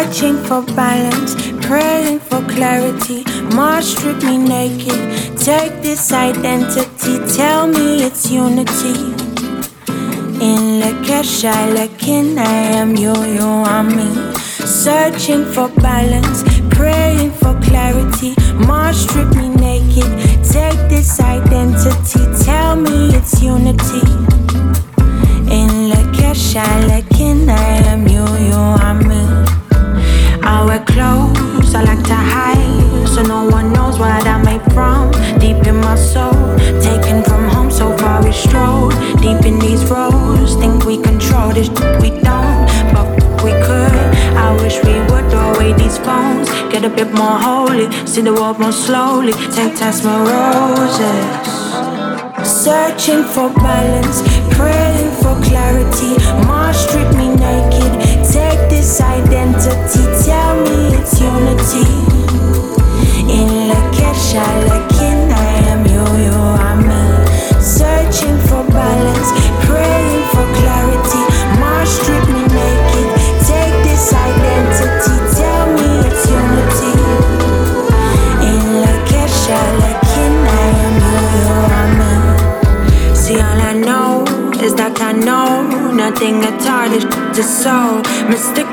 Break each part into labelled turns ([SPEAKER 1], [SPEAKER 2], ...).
[SPEAKER 1] Searching for balance, praying for clarity. Mars strip me naked. Take this identity, tell me it's unity. In Lakesha, Lakin, I am you, you are me. Searching for balance, praying for clarity. Mars strip me naked. Take this identity, tell me it's unity. In Lakesha, Lakin, I am you, you are me. I wear clothes I like to hide, so no one knows where I'm made from. Deep in my soul, taken from home, so far we stroll. Deep in these roads, think we control this, we don't, but we could. I wish we would throw away these phones, get a bit more holy, see the world more slowly. Take time, my roses. Searching for balance, praying for clarity. Mars strip me this identity, tell me it's unity. In Lakesha, Lakin, I am you, you are me. Searching for balance, praying for clarity. Mars strip me naked. Take this identity, tell me it's unity. In Lakesha, Lakin, I am you, you are me. See, all I know is that I know nothing at all. Is so mystical,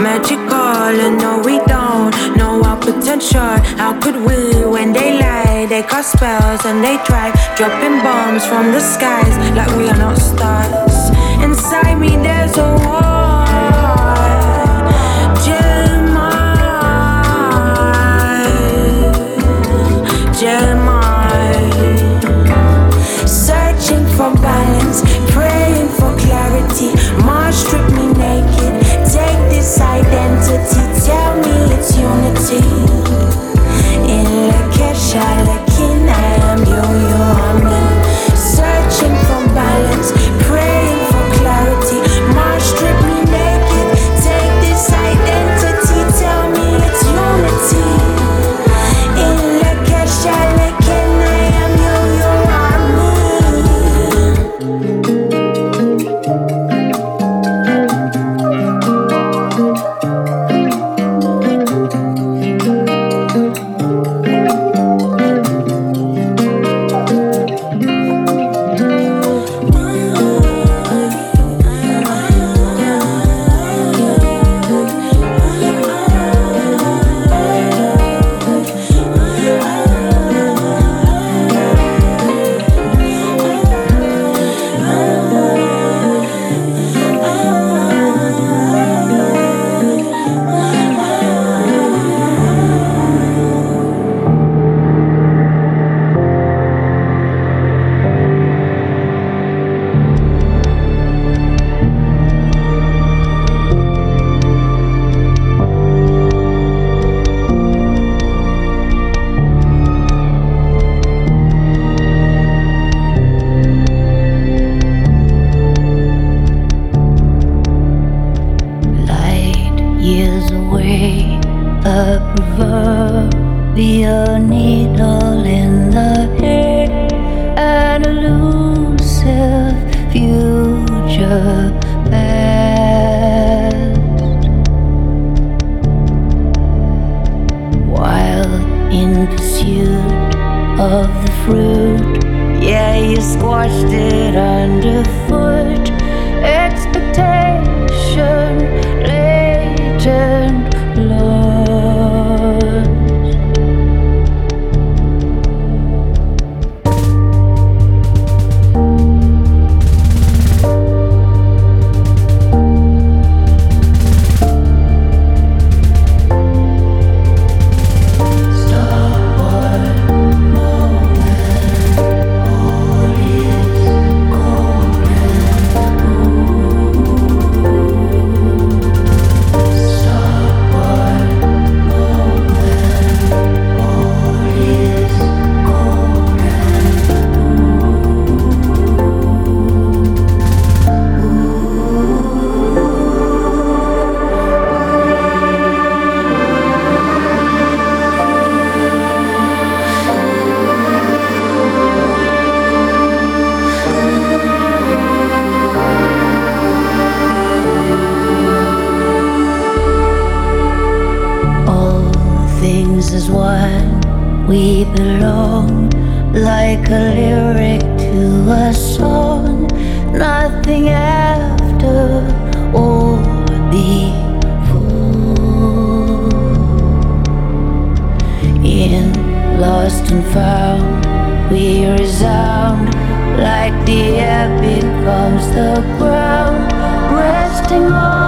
[SPEAKER 1] magical, and no, we don't know our potential. How could we, when they lie, they cast spells and they try dropping bombs from the skies like we are not stars. Inside me, there's a war. Jeremiah, Jeremiah. Identity, tell me it's unity. In Lakin, I
[SPEAKER 2] years away, a proverbial needle in the hay, an elusive future past. While in pursuit of the fruit, yeah, you squashed it underfoot. Resound like the air becomes the ground, resting on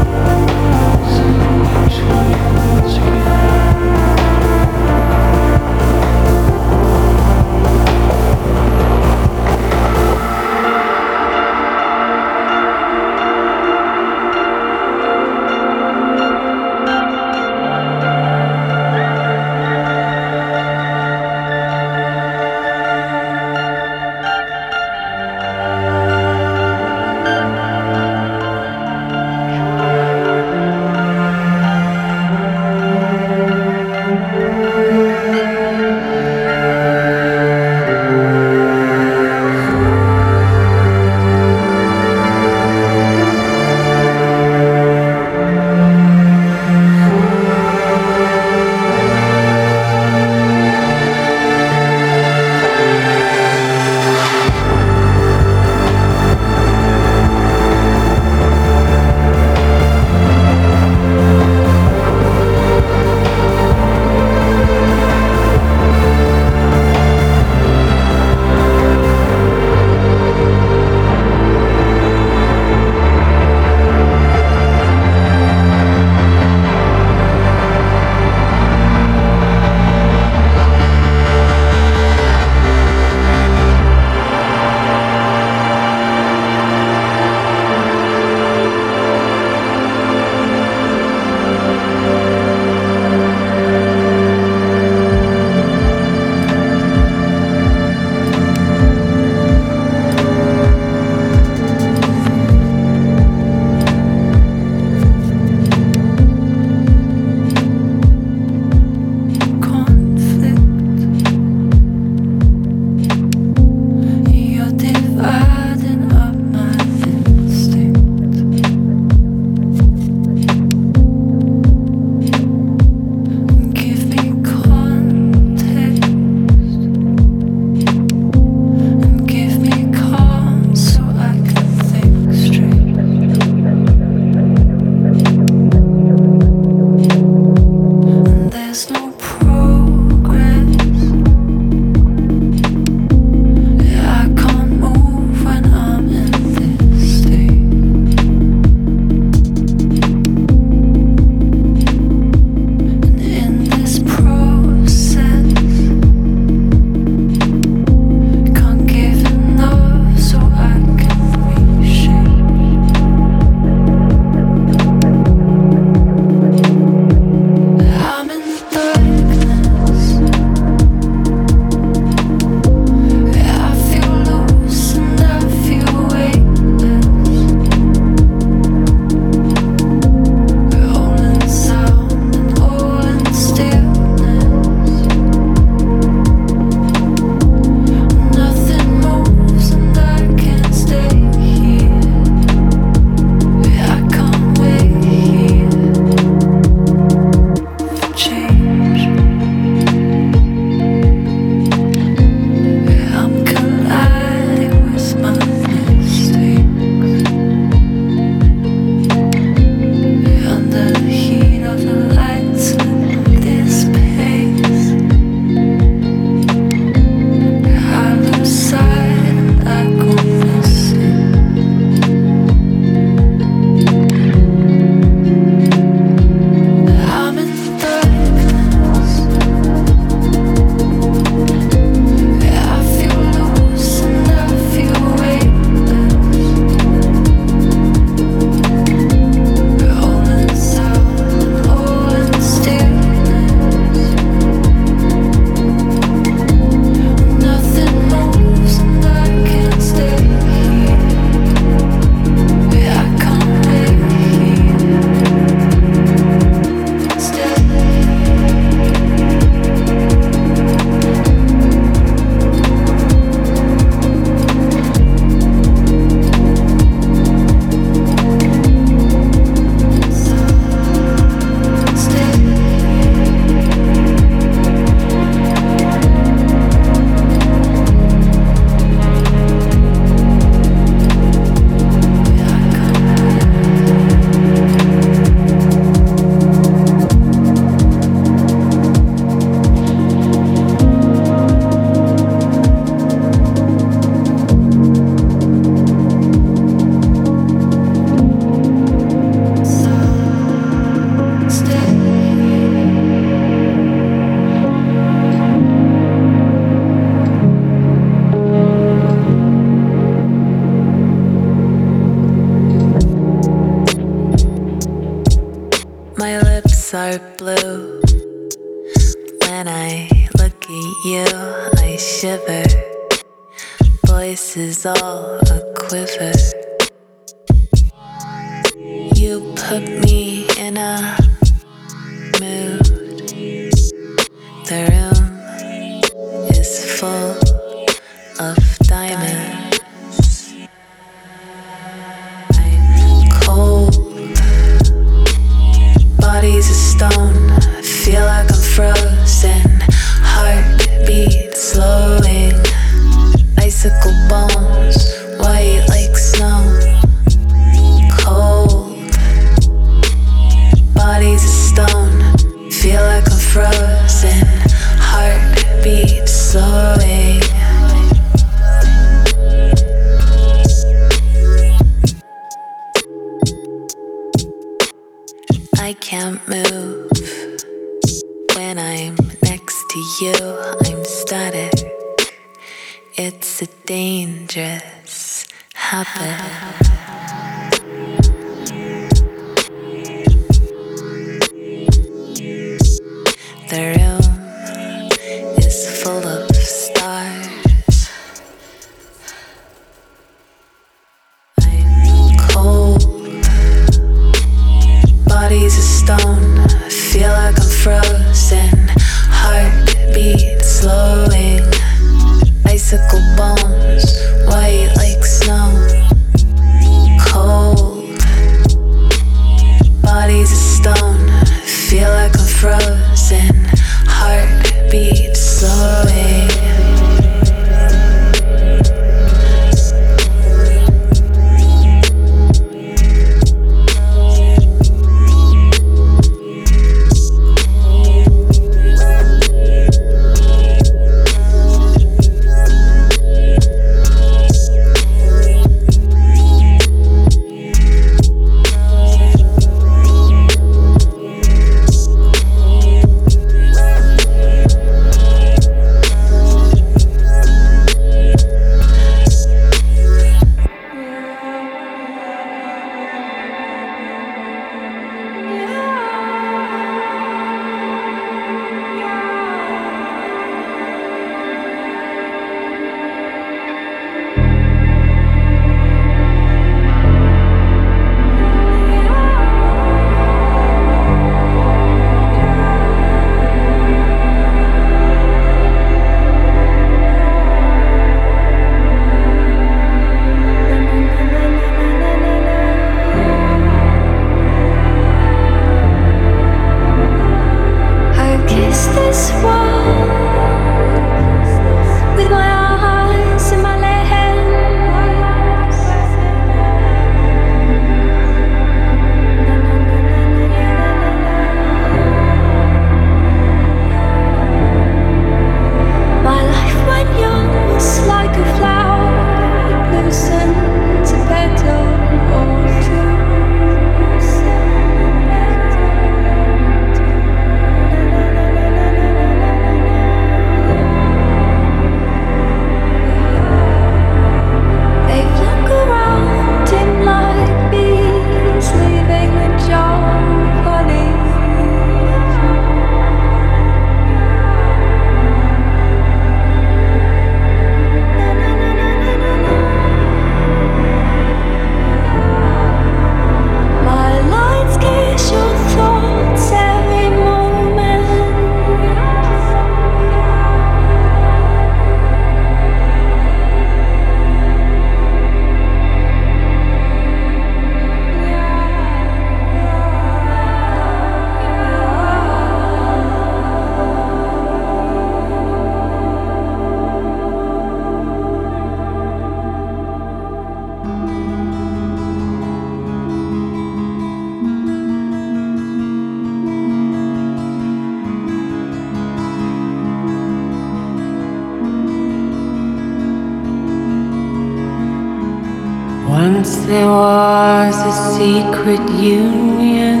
[SPEAKER 3] secret union,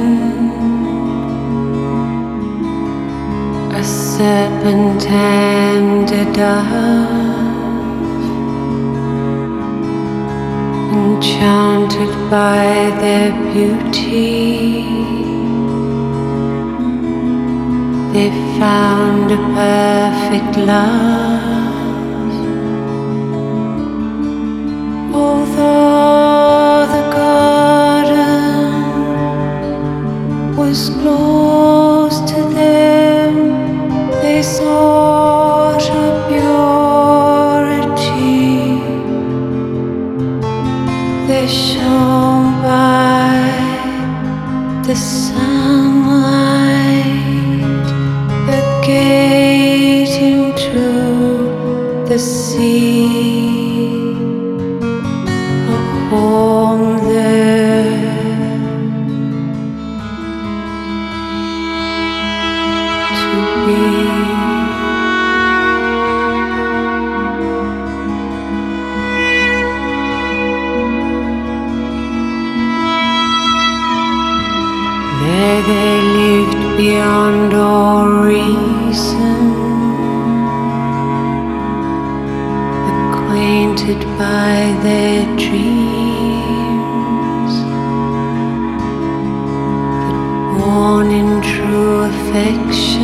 [SPEAKER 3] a serpent and a dove, enchanted by their beauty. They found a perfect love. True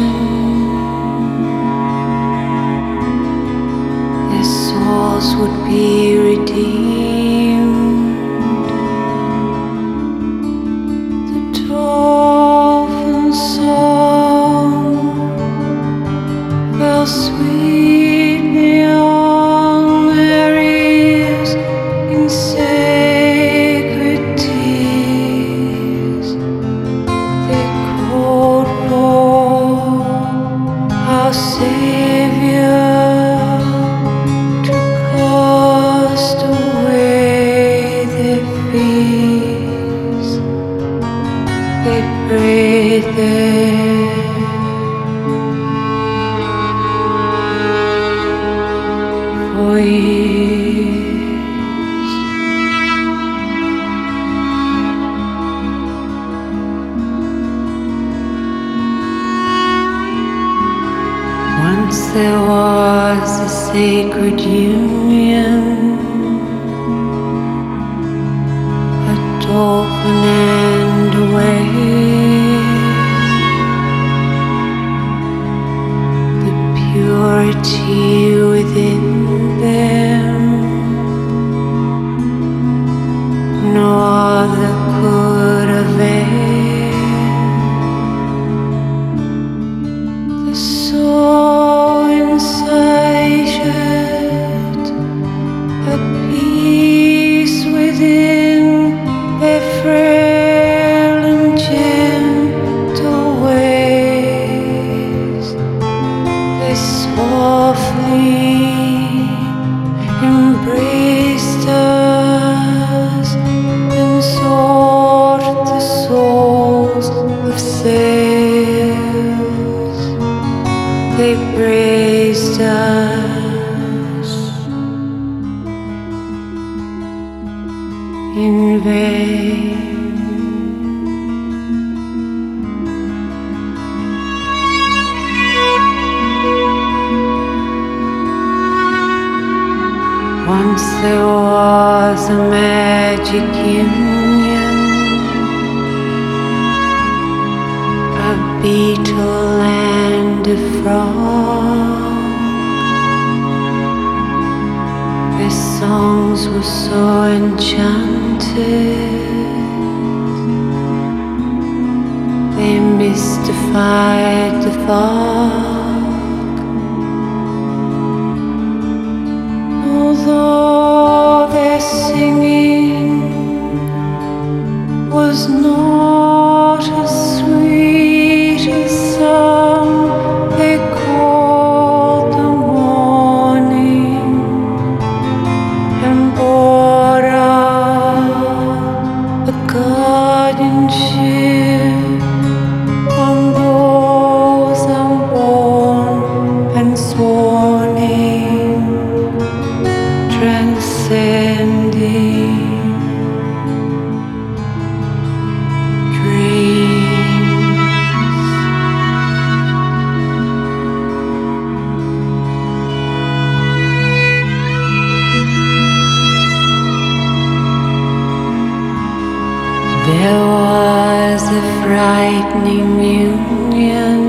[SPEAKER 3] There was a frightening union,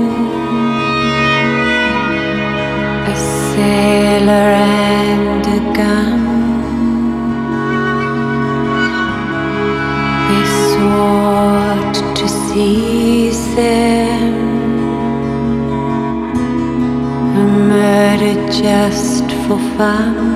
[SPEAKER 3] a sailor and a gun. They swore to seize them, a murder just for fun.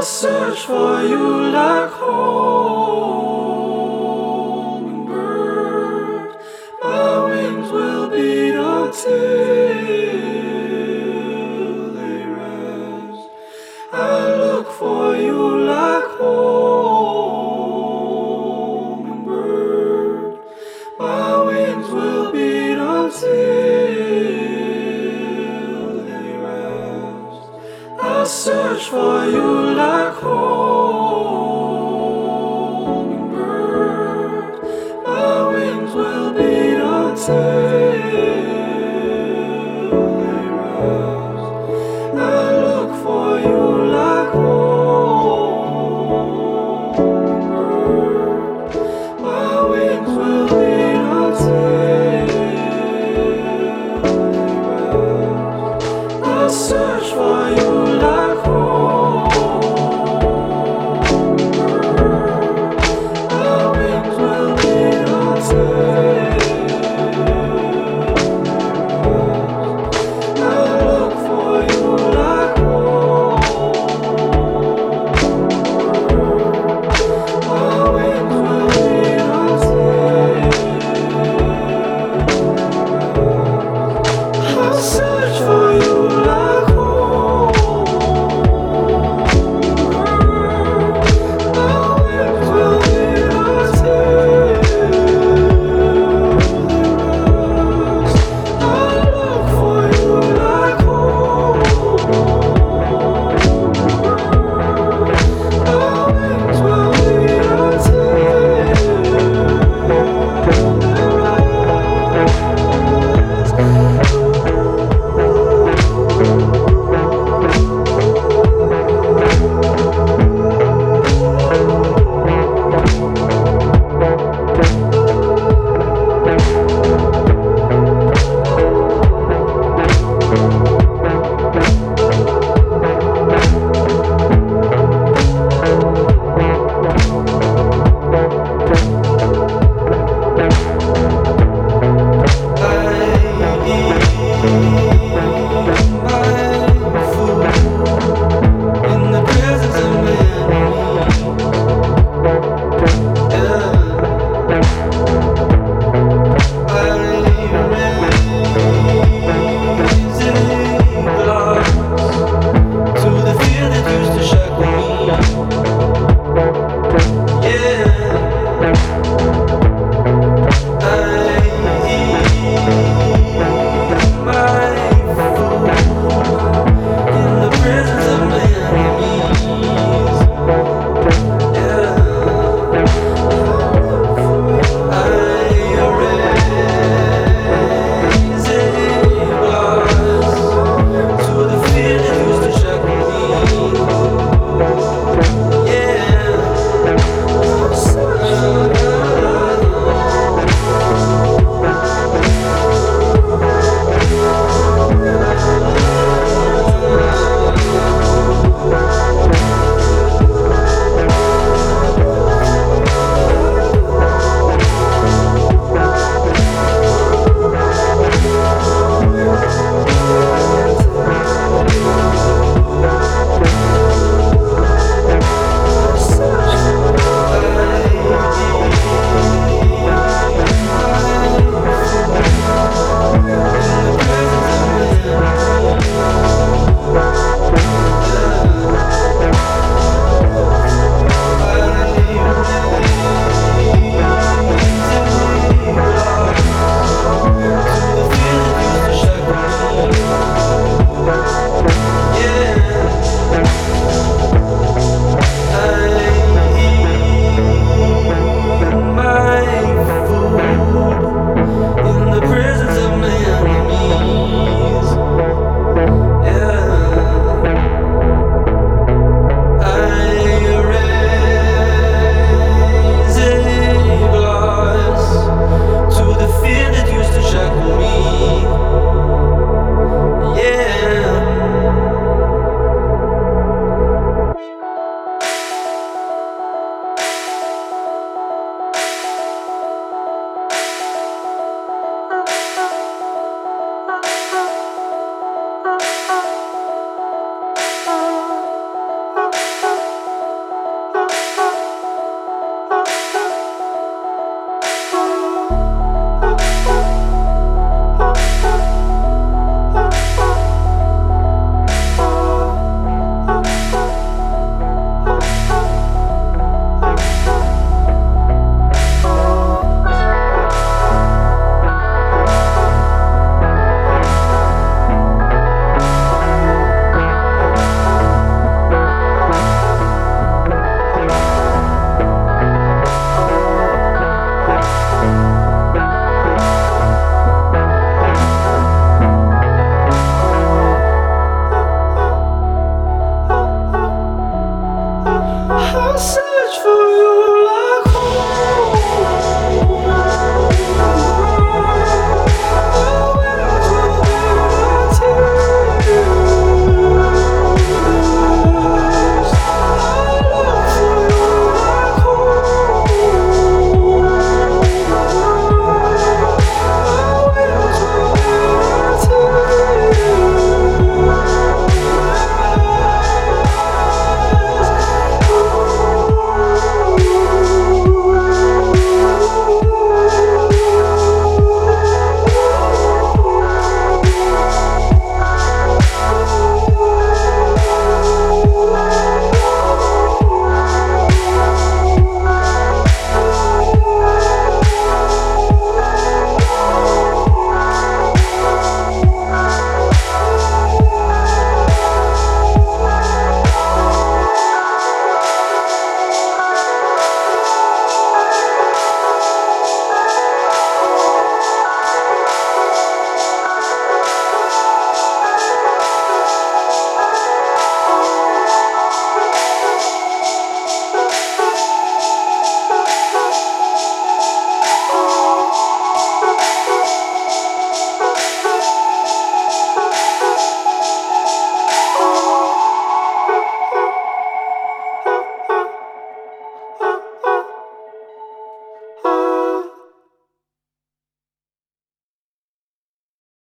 [SPEAKER 3] Search for you
[SPEAKER 2] like home.